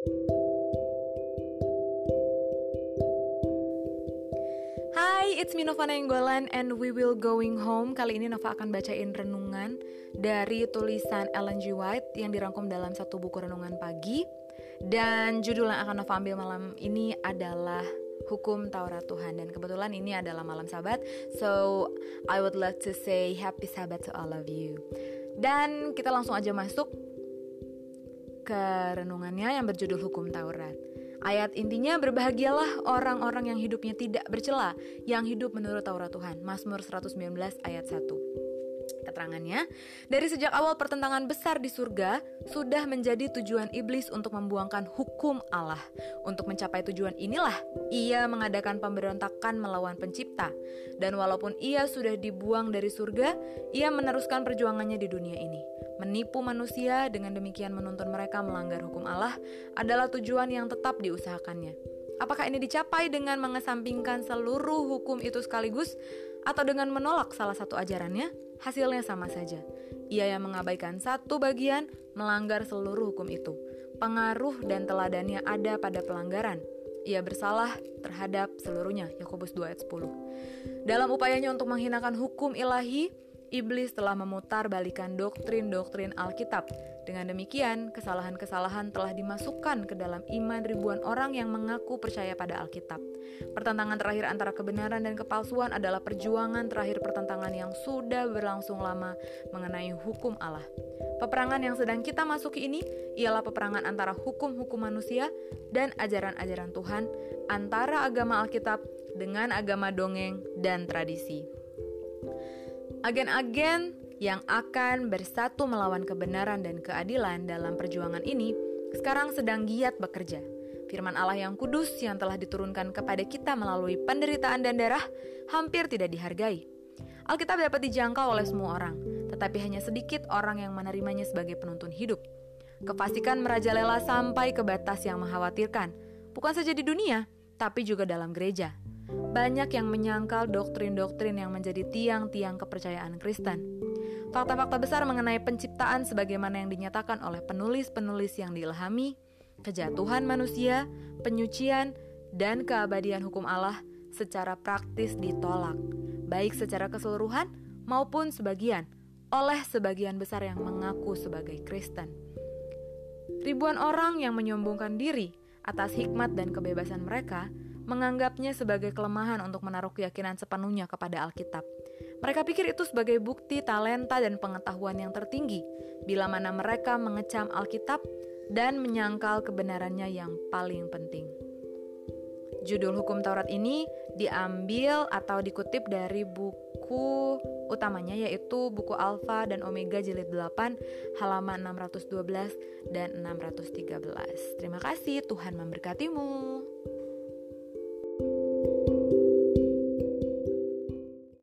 Hai, it's me Nova Nainggolan and we will going home. Kali ini Nova akan bacain renungan dari tulisan Ellen G. White yang dirangkum dalam satu buku renungan pagi. Dan judul yang akan Nova ambil malam ini adalah Hukum Taurat Tuhan dan kebetulan ini adalah malam Sabat. So, I would love to say happy Sabat to all of you. Dan kita langsung aja masuk ke renungannya yang berjudul Hukum Taurat. Ayat intinya berbahagialah orang-orang yang hidupnya tidak bercela, yang hidup menurut Taurat Tuhan. Mazmur 119 ayat 1. Keterangannya, dari sejak awal pertentangan besar di surga sudah menjadi tujuan iblis untuk membuangkan hukum Allah. Untuk mencapai tujuan inilah ia mengadakan pemberontakan melawan pencipta. Dan walaupun ia sudah dibuang dari surga, ia meneruskan perjuangannya di dunia ini. Menipu manusia dengan demikian menuntun mereka melanggar hukum Allah adalah tujuan yang tetap diusahakannya. Apakah ini dicapai dengan mengesampingkan seluruh hukum itu sekaligus atau dengan menolak salah satu ajarannya? Hasilnya sama saja. Ia yang mengabaikan satu bagian melanggar seluruh hukum itu. Pengaruh dan teladannya ada pada pelanggaran. Ia bersalah terhadap seluruhnya. Yakobus 2 ayat 10. Dalam upayanya untuk menghinakan hukum ilahi, iblis telah memutar balikan doktrin-doktrin Alkitab dengan demikian, kesalahan-kesalahan telah dimasukkan ke dalam iman ribuan orang yang mengaku percaya pada Alkitab. Pertentangan terakhir antara kebenaran dan kepalsuan adalah perjuangan terakhir pertentangan yang sudah berlangsung lama mengenai hukum Allah. Peperangan yang sedang kita masuki ini ialah peperangan antara hukum-hukum manusia dan ajaran-ajaran Tuhan, antara agama Alkitab dengan agama dongeng dan tradisi. Agen-agen yang akan bersatu melawan kebenaran dan keadilan dalam perjuangan ini sekarang sedang giat bekerja. Firman Allah yang kudus yang telah diturunkan kepada kita melalui penderitaan dan darah hampir tidak dihargai. Alkitab dapat dijangkau oleh semua orang, tetapi hanya sedikit orang yang menerimanya sebagai penuntun hidup. Kepastikan merajalela sampai ke batas yang mengkhawatirkan, bukan saja di dunia, tapi juga dalam gereja. Banyak yang menyangkal doktrin-doktrin yang menjadi tiang-tiang kepercayaan Kristen. Fakta-fakta besar mengenai penciptaan sebagaimana yang dinyatakan oleh penulis-penulis yang diilhami, kejatuhan manusia, penyucian, dan keabadian hukum Allah secara praktis ditolak, baik secara keseluruhan maupun sebagian, oleh sebagian besar yang mengaku sebagai Kristen. Ribuan orang yang menyombongkan diri atas hikmat dan kebebasan mereka menganggapnya sebagai kelemahan untuk menaruh keyakinan sepenuhnya kepada Alkitab. Mereka pikir itu sebagai bukti talenta dan pengetahuan yang tertinggi, bila mana mereka mengecam Alkitab dan menyangkal kebenarannya yang paling penting. Judul hukum Taurat ini diambil atau dikutip dari buku utamanya yaitu buku Alfa dan Omega jilid 8 halaman 612 dan 613. Terima kasih, Tuhan memberkatimu.